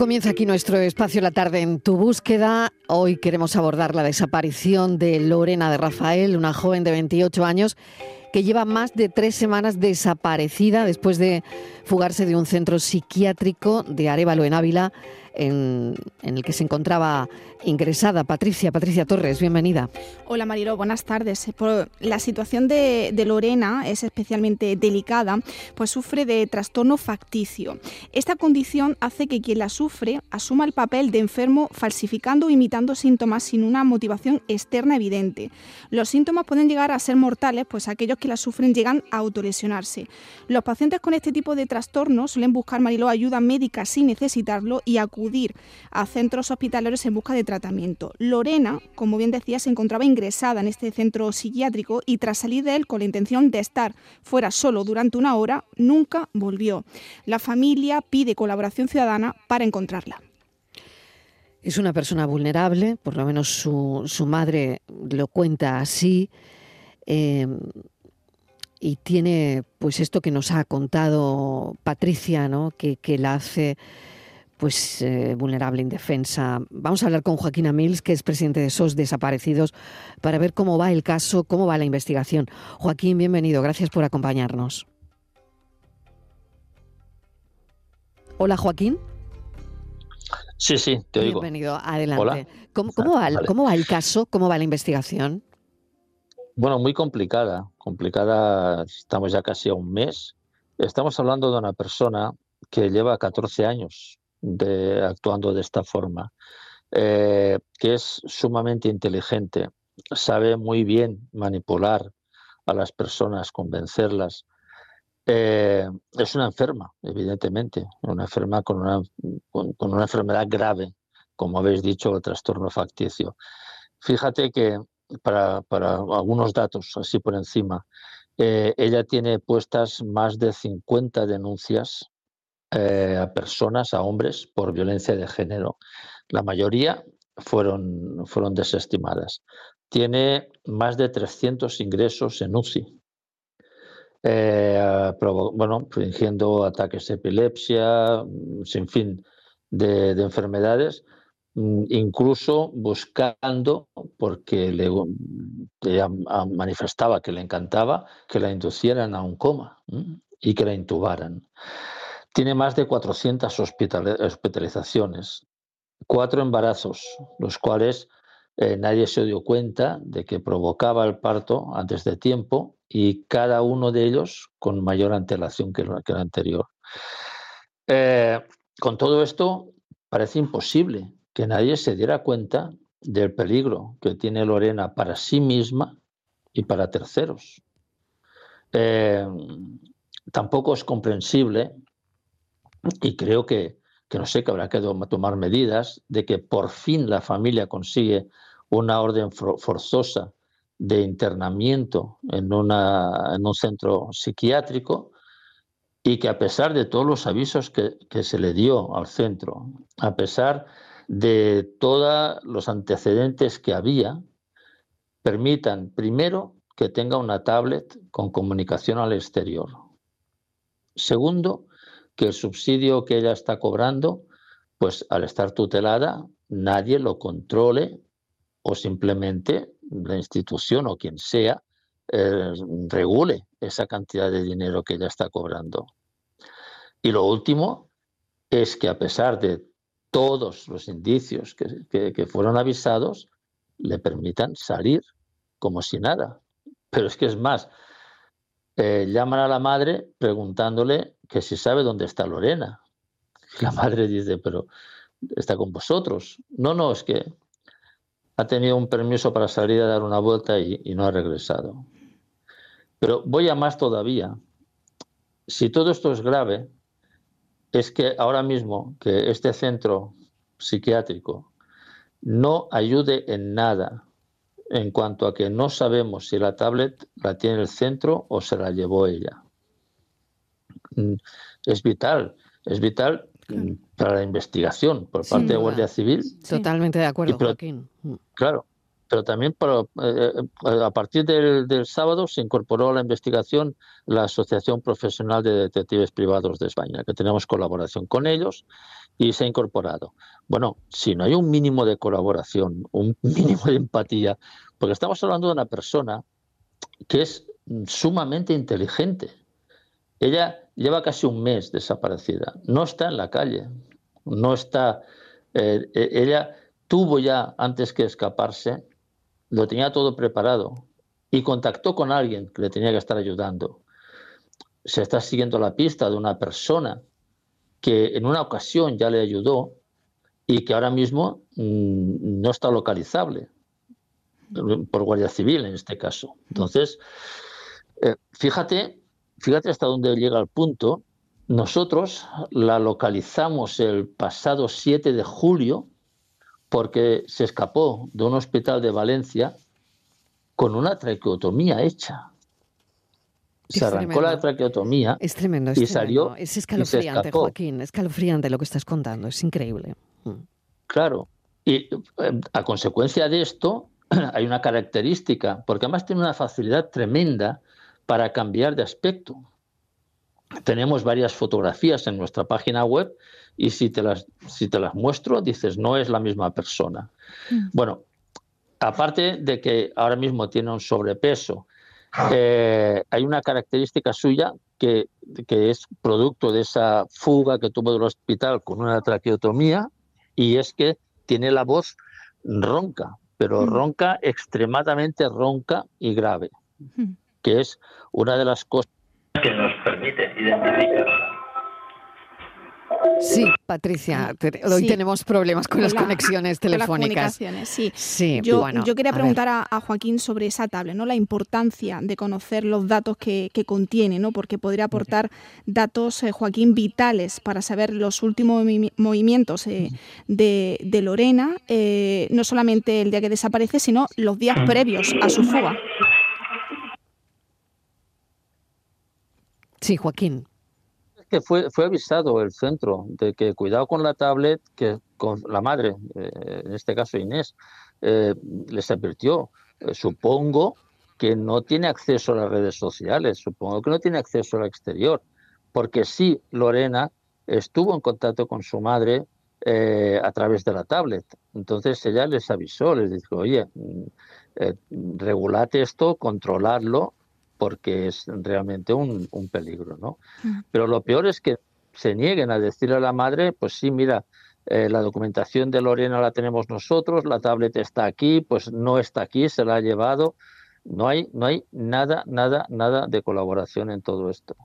Comienza aquí nuestro espacio La tarde en tu búsqueda. Hoy queremos abordar la desaparición de Lorena de Rafael, una joven de 28 años que lleva más de tres semanas desaparecida después de fugarse de un centro psiquiátrico de Arevalo en Ávila en, el que se encontraba ingresada Patricia. Patricia Torres, bienvenida. Hola Marilo, buenas tardes. La situación de, Lorena es especialmente delicada, pues sufre de trastorno facticio. Esta condición hace que quien la sufre asuma el papel de enfermo falsificando o imitando síntomas sin una motivación externa evidente. Los síntomas pueden llegar a ser mortales, pues aquellos que la sufren llegan a autolesionarse. Los pacientes con este tipo de trastornos suelen buscar, Marilo, ayuda médica sin necesitarlo y acudir a centros hospitalarios en busca de tratamiento. Lorena, como bien decía, se encontraba ingresada en este centro psiquiátrico y tras salir de él con la intención de estar fuera solo durante una hora, nunca volvió. La familia pide colaboración ciudadana para encontrarla. Es una persona vulnerable, por lo menos su, madre lo cuenta así. Eh, y tiene pues esto que nos ha contado Patricia, ¿no? que, que la hace pues eh, vulnerable, indefensa. Vamos a hablar con Joaquín Amils, que es presidente de SOS Desaparecidos, para ver cómo va el caso, cómo va la investigación. Joaquín, bienvenido, gracias por acompañarnos. Hola, Joaquín. Sí, sí, te oigo. Bienvenido, adelante. ¿Cómo, va, ¿Cómo va el caso? ¿Cómo va la investigación? Bueno, muy complicada. Complicada, estamos ya casi a un mes. Estamos hablando de una persona que lleva 14 años de, actuando de esta forma, eh, que es sumamente inteligente, sabe muy bien manipular a las personas, convencerlas. Eh, es una enferma, evidentemente, una enferma con una, enfermedad grave, como habéis dicho, el trastorno facticio. Fíjate que para, algunos datos, así por encima, eh, ella tiene puestas más de 50 denuncias eh, a personas, a hombres, por violencia de género. La mayoría fueron, fueron desestimadas. Tiene más de 300 ingresos en UCI. Eh, bueno, fingiendo ataques de epilepsia, mm, sin fin de, enfermedades, incluso buscando, porque le, manifestaba que le encantaba, que la inducieran a un coma y que la intubaran. Tiene más de 400 hospitalizaciones, cuatro embarazos, los cuales eh, nadie se dio cuenta de que provocaba el parto antes de tiempo y cada uno de ellos con mayor antelación que, el anterior. Eh, con todo esto, parece imposible que nadie se diera cuenta del peligro que tiene Lorena para sí misma y para terceros. Eh, tampoco es comprensible y creo que, no sé, que habrá que tomar medidas de que por fin la familia consigue una orden forzosa de internamiento en, una, en un centro psiquiátrico y que a pesar de todos los avisos que, que se le dio al centro, a pesar de todos los antecedentes que había, permitan primero que tenga una tablet con comunicación al exterior. Segundo, que el subsidio que ella está cobrando, pues al estar tutelada, nadie lo controle o simplemente la institución o quien sea eh, regule esa cantidad de dinero que ella está cobrando. Y lo último es que a pesar de todos los indicios que, fueron avisados, le permitan salir como si nada. Pero es que es más, eh, llaman a la madre preguntándole que si sabe dónde está Lorena. la madre dice, pero está con vosotros. No, no, es que ha tenido un permiso para salir a dar una vuelta y, y no ha regresado. Pero voy a más todavía. Si todo esto es grave, es que ahora mismo que este centro psiquiátrico no ayude en nada en cuanto a que no sabemos si la tablet la tiene el centro o se la llevó ella. Mm, es vital, es vital mm, para la investigación por parte de Guardia Civil. Totalmente de acuerdo, Joaquín. Mm. Claro, pero también eh, a partir del, sábado se incorporó a la investigación la Asociación Profesional de Detectives Privados de España, que tenemos colaboración con ellos y se ha incorporado. Bueno, si no hay un mínimo de colaboración, un mínimo de empatía, porque estamos hablando de una persona que es sumamente inteligente. Ella lleva casi un mes desaparecida, no está en la calle, no está... Eh, eh, ella tuvo ya, antes que escaparse, lo tenía todo preparado y contactó con alguien que le tenía que estar ayudando. Se está siguiendo la pista de una persona que en una ocasión ya le ayudó y que ahora mismo mm, no está localizable por Guardia Civil en este caso. Entonces, eh, fíjate, fíjate hasta dónde llega el punto. Nosotros la localizamos el pasado 7 de julio porque se escapó de un hospital de Valencia con una traqueotomía hecha. Se arrancó la traqueotomía es tremendo, y salió. Es escalofriante, Joaquín, escalofriante lo que estás contando, es increíble. Mm. Claro, y eh, a consecuencia de esto hay una característica, porque además tiene una facilidad tremenda para cambiar de aspecto. Tenemos varias fotografías en nuestra página web y si te las, si te las muestro, dices, no es la misma persona. Mm. Bueno, aparte de que ahora mismo tiene un sobrepeso, eh, hay una característica suya que, que, es producto de esa fuga que tuvo del hospital con una traqueotomía y es que tiene la voz ronca, pero mm. ronca extremadamente ronca y grave, mm. que es una de las cosas que nos permite identificar Sí, Patricia, hoy tenemos problemas con, las conexiones telefónicas. sí. sí yo, yo quería preguntar a, Joaquín sobre esa tablet, ¿no? La importancia de conocer los datos que, contiene, ¿no? Porque podría aportar datos, eh, Joaquín, vitales para saber los últimos movimientos eh, de, Lorena, eh, no solamente el día que desaparece, sino los días previos a su fuga. Sí, Joaquín que fue, fue avisado el centro de que cuidado con la tablet, que con la madre, eh, en este caso Inés, eh, les advirtió. Eh, supongo que no tiene acceso a las redes sociales, supongo que no tiene acceso al exterior, porque sí, Lorena estuvo en contacto con su madre a través de la tablet. Entonces ella les avisó, les dijo, oye, mm, regulate esto, controlarlo porque es realmente un, peligro, ¿no? Mm. Pero lo peor es que se nieguen a decirle a la madre, pues sí, mira, eh, la documentación de Lorena la tenemos nosotros, la tablet está aquí, pues no está aquí, se la ha llevado. No hay, no hay nada, nada, nada de colaboración en todo esto.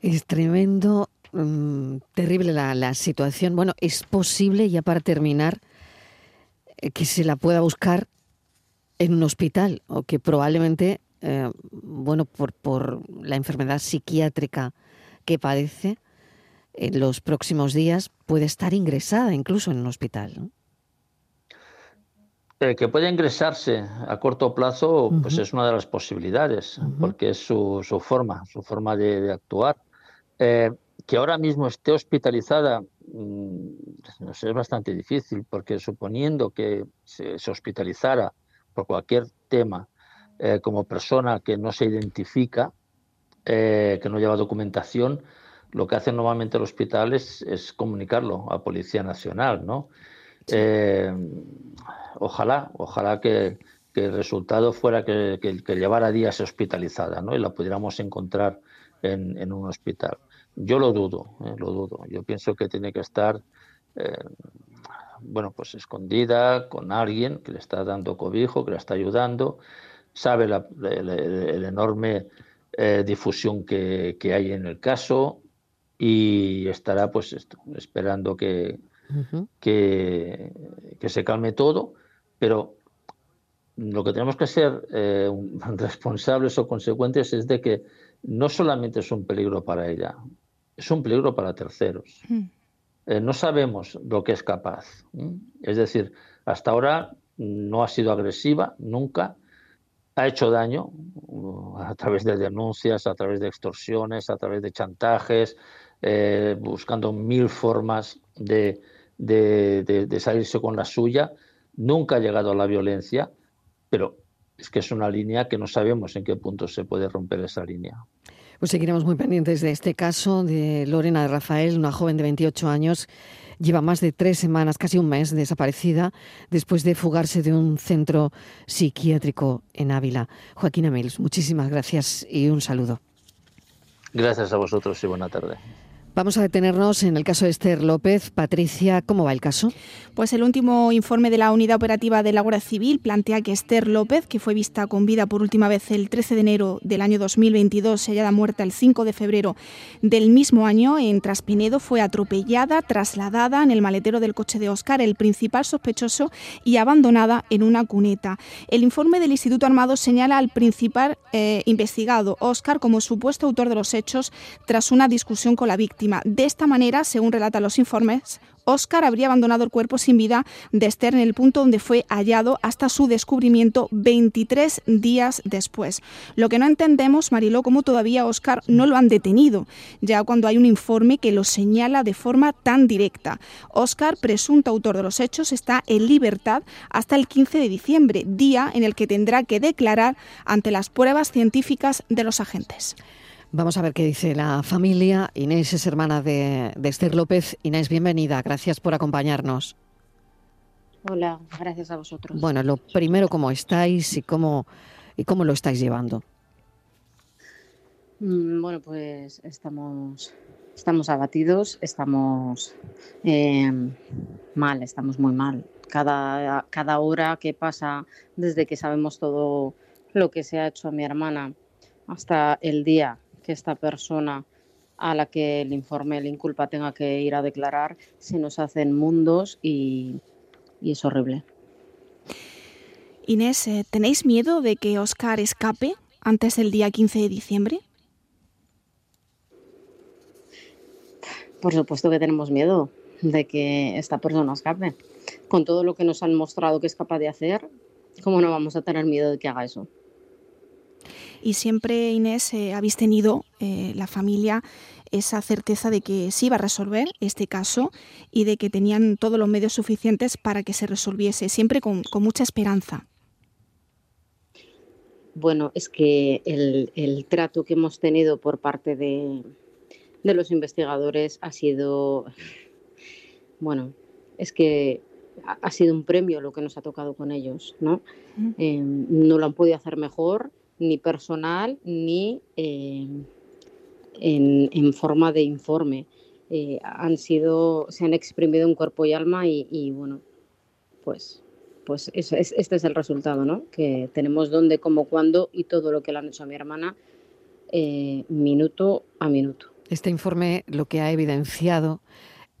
Es tremendo, mm, terrible la, la, situación. Bueno, es posible, ya para terminar, eh, que se la pueda buscar en un hospital o que probablemente eh, bueno, por, por la enfermedad psiquiátrica que padece, en los próximos días puede estar ingresada incluso en un hospital. Eh, que puede ingresarse a corto plazo, pues es una de las posibilidades, porque es su, su, forma, su forma de, actuar. Eh, que ahora mismo esté hospitalizada, mm, no sé, es bastante difícil, porque suponiendo que se, se hospitalizara por cualquier tema eh, como persona que no se identifica, eh, que no lleva documentación, lo que hacen normalmente los hospitales es, comunicarlo a Policía Nacional, ¿no? Eh, ojalá, ojalá que, el resultado fuera que, llevara días hospitalizada, ¿no? Y la pudiéramos encontrar en, un hospital. Yo lo dudo, lo dudo. Yo pienso que tiene que estar, bueno, pues escondida con alguien que le está dando cobijo, que le está ayudando sabe la, enorme eh, difusión que, hay en el caso y estará pues esperando que, que, se calme todo, pero lo que tenemos que ser eh, responsables o consecuentes es de que no solamente es un peligro para ella, es un peligro para terceros. Eh, no sabemos lo que es capaz. Es decir, hasta ahora no ha sido agresiva nunca, ha hecho daño uh, a través de denuncias, a través de extorsiones, a través de chantajes, eh, buscando mil formas de, salirse con la suya, nunca ha llegado a la violencia, pero es que es una línea que no sabemos en qué punto se puede romper esa línea. Pues seguiremos muy pendientes de este caso de Lorena de Rafael, una joven de 28 años. Lleva más de tres semanas, casi un mes, desaparecida después de fugarse de un centro psiquiátrico en Ávila. Joaquín Amils, muchísimas gracias y un saludo. Gracias a vosotros y buena tarde. Vamos a detenernos en el caso de Esther López. Patricia, ¿cómo va el caso? Pues el último informe de la Unidad Operativa de la Guardia Civil plantea que Esther López, que fue vista con vida por última vez el 13 de enero del año 2022, se hallada muerta el 5 de febrero del mismo año en Traspinedo, fue atropellada, trasladada en el maletero del coche de Oscar, el principal sospechoso, y abandonada en una cuneta. El informe del Instituto Armado señala al principal eh, investigado, Oscar, como supuesto autor de los hechos tras una discusión con la víctima. De esta manera, según relatan los informes, Oscar habría abandonado el cuerpo sin vida de Esther en el punto donde fue hallado hasta su descubrimiento 23 días después. Lo que no entendemos, Mariló, como todavía Oscar no lo han detenido, ya cuando hay un informe que lo señala de forma tan directa. Oscar, presunto autor de los hechos, está en libertad hasta el 15 de diciembre, día en el que tendrá que declarar ante las pruebas científicas de los agentes. Vamos a ver qué dice la familia. Inés es hermana de, Esther López. Inés, bienvenida. Gracias por acompañarnos. Hola, gracias a vosotros. Bueno, lo primero, ¿cómo estáis y cómo, y cómo lo estáis llevando? Mm, bueno, pues estamos, estamos abatidos, estamos em, mal, estamos muy mal. Cada, cada hora que pasa desde que sabemos todo lo que se ha hecho a mi hermana hasta el día que esta persona a la que el informe le inculpa tenga que ir a declarar, se nos hacen mundos y, es horrible. Inés, eh, ¿tenéis miedo de que Oscar escape antes del día 15 de diciembre? Por supuesto que tenemos miedo de que esta persona escape. Con todo lo que nos han mostrado que es capaz de hacer, ¿cómo no vamos a tener miedo de que haga eso? Y siempre, Inés, eh, habéis tenido eh, la familia esa certeza de que se iba a resolver este caso y de que tenían todos los medios suficientes para que se resolviese, siempre con, mucha esperanza. Bueno, es que el, trato que hemos tenido por parte de, los investigadores ha sido, bueno, es que ha sido un premio lo que nos ha tocado con ellos, ¿no? Eh, no lo han podido hacer mejor ni personal ni eh, en, forma de informe. Eh, han sido, se han exprimido en cuerpo y alma y, bueno, pues, pues es, este es el resultado, ¿no? Que tenemos dónde, cómo, cuándo y todo lo que le han hecho a mi hermana eh, minuto a minuto. Este informe lo que ha evidenciado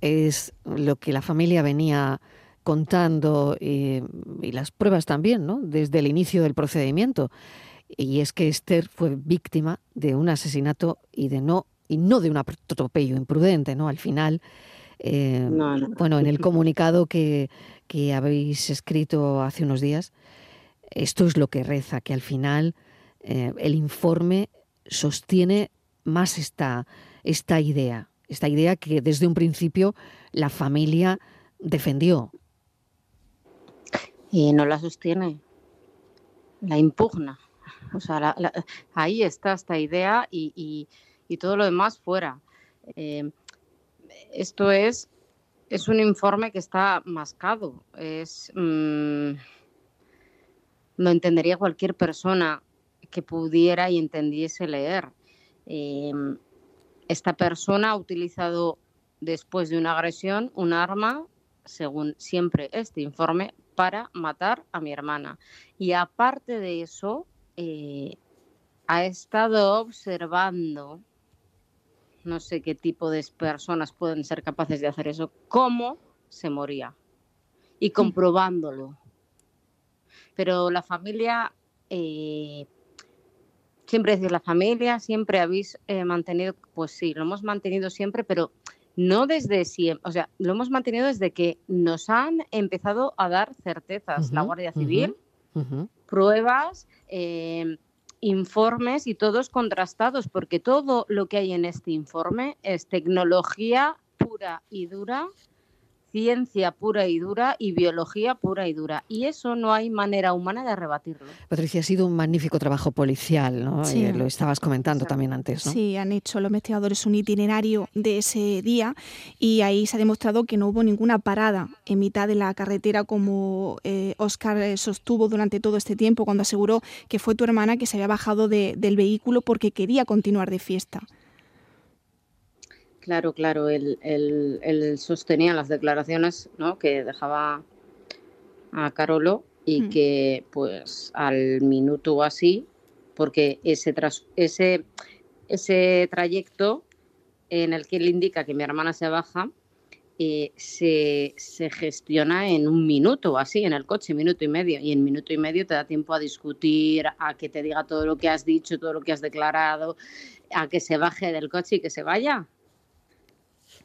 es lo que la familia venía contando y, y las pruebas también, ¿no? Desde el inicio del procedimiento y es que Esther fue víctima de un asesinato y de no y no de un atropello imprudente, ¿no? Al final, eh, bueno, en el comunicado que, que habéis escrito hace unos días, esto es lo que reza, que al final eh, el informe sostiene más esta, esta idea, esta idea que desde un principio la familia defendió. Y no la sostiene, la impugna. O sea, ahí está esta idea y, todo lo demás fuera. Eh, esto es, un informe que está mascado. Es, mm, lo entendería cualquier persona que pudiera y entendiese leer. Eh, esta persona ha utilizado después de una agresión un arma, según siempre este informe, para matar a mi hermana. Y aparte de eso, eh, ha estado observando, no sé qué tipo de personas pueden ser capaces de hacer eso, cómo se moría y comprobándolo. Pero la familia, eh, siempre decir la familia, siempre habéis eh, mantenido, pues sí, lo hemos mantenido siempre, pero no desde siempre, o sea, lo hemos mantenido desde que nos han empezado a dar certezas la Guardia Civil, pruebas, eh, informes y todos contrastados, porque todo lo que hay en este informe es tecnología pura y dura, ciencia pura y dura y biología pura y dura. Y eso no hay manera humana de rebatirlo. Patricia, ha sido un magnífico trabajo policial, ¿no? Sí. Eh, lo estabas comentando también antes, ¿no? Sí, han hecho los investigadores un itinerario de ese día y ahí se ha demostrado que no hubo ninguna parada en mitad de la carretera como Oscar eh, sostuvo durante todo este tiempo cuando aseguró que fue tu hermana que se había bajado del vehículo porque quería continuar de fiesta. Claro, claro, él, sostenía las declaraciones ¿no? que dejaba a Carolo y mm. que pues al minuto o así, porque ese, ese, ese trayecto en el que él indica que mi hermana se baja, eh, se, se, gestiona en un minuto o así, en el coche, minuto y medio. Y en minuto y medio te da tiempo a discutir, a que te diga todo lo que has dicho, todo lo que has declarado, a que se baje del coche y que se vaya.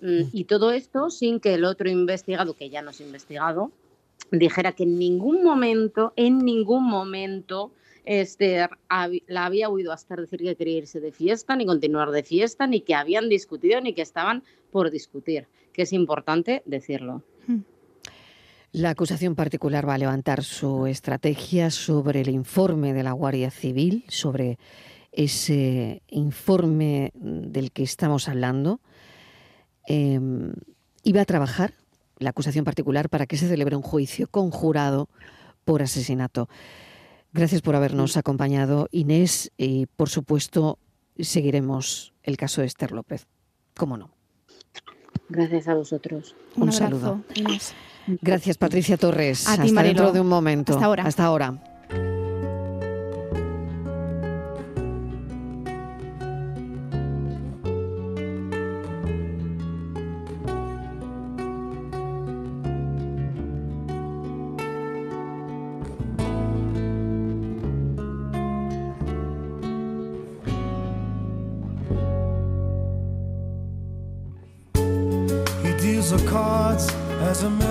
Mm, y todo esto sin que el otro investigado, que ya no es investigado, dijera que en ningún momento, en ningún momento, Esther la había oído a Esther decir que quería irse de fiesta, ni continuar de fiesta, ni que habían discutido, ni que estaban por discutir, que es importante decirlo. Hmm. La acusación particular va a levantar su estrategia sobre el informe de la Guardia Civil, sobre ese informe del que estamos hablando, eh, iba a trabajar la acusación particular para que se celebre un juicio conjurado por asesinato. Gracias por habernos acompañado, Inés, y por supuesto seguiremos el caso de Esther López. ¿Cómo no? Gracias a vosotros. Un, saludo. Gracias, Patricia Torres. Hasta dentro de un momento. Hasta ahora. Hasta ahora.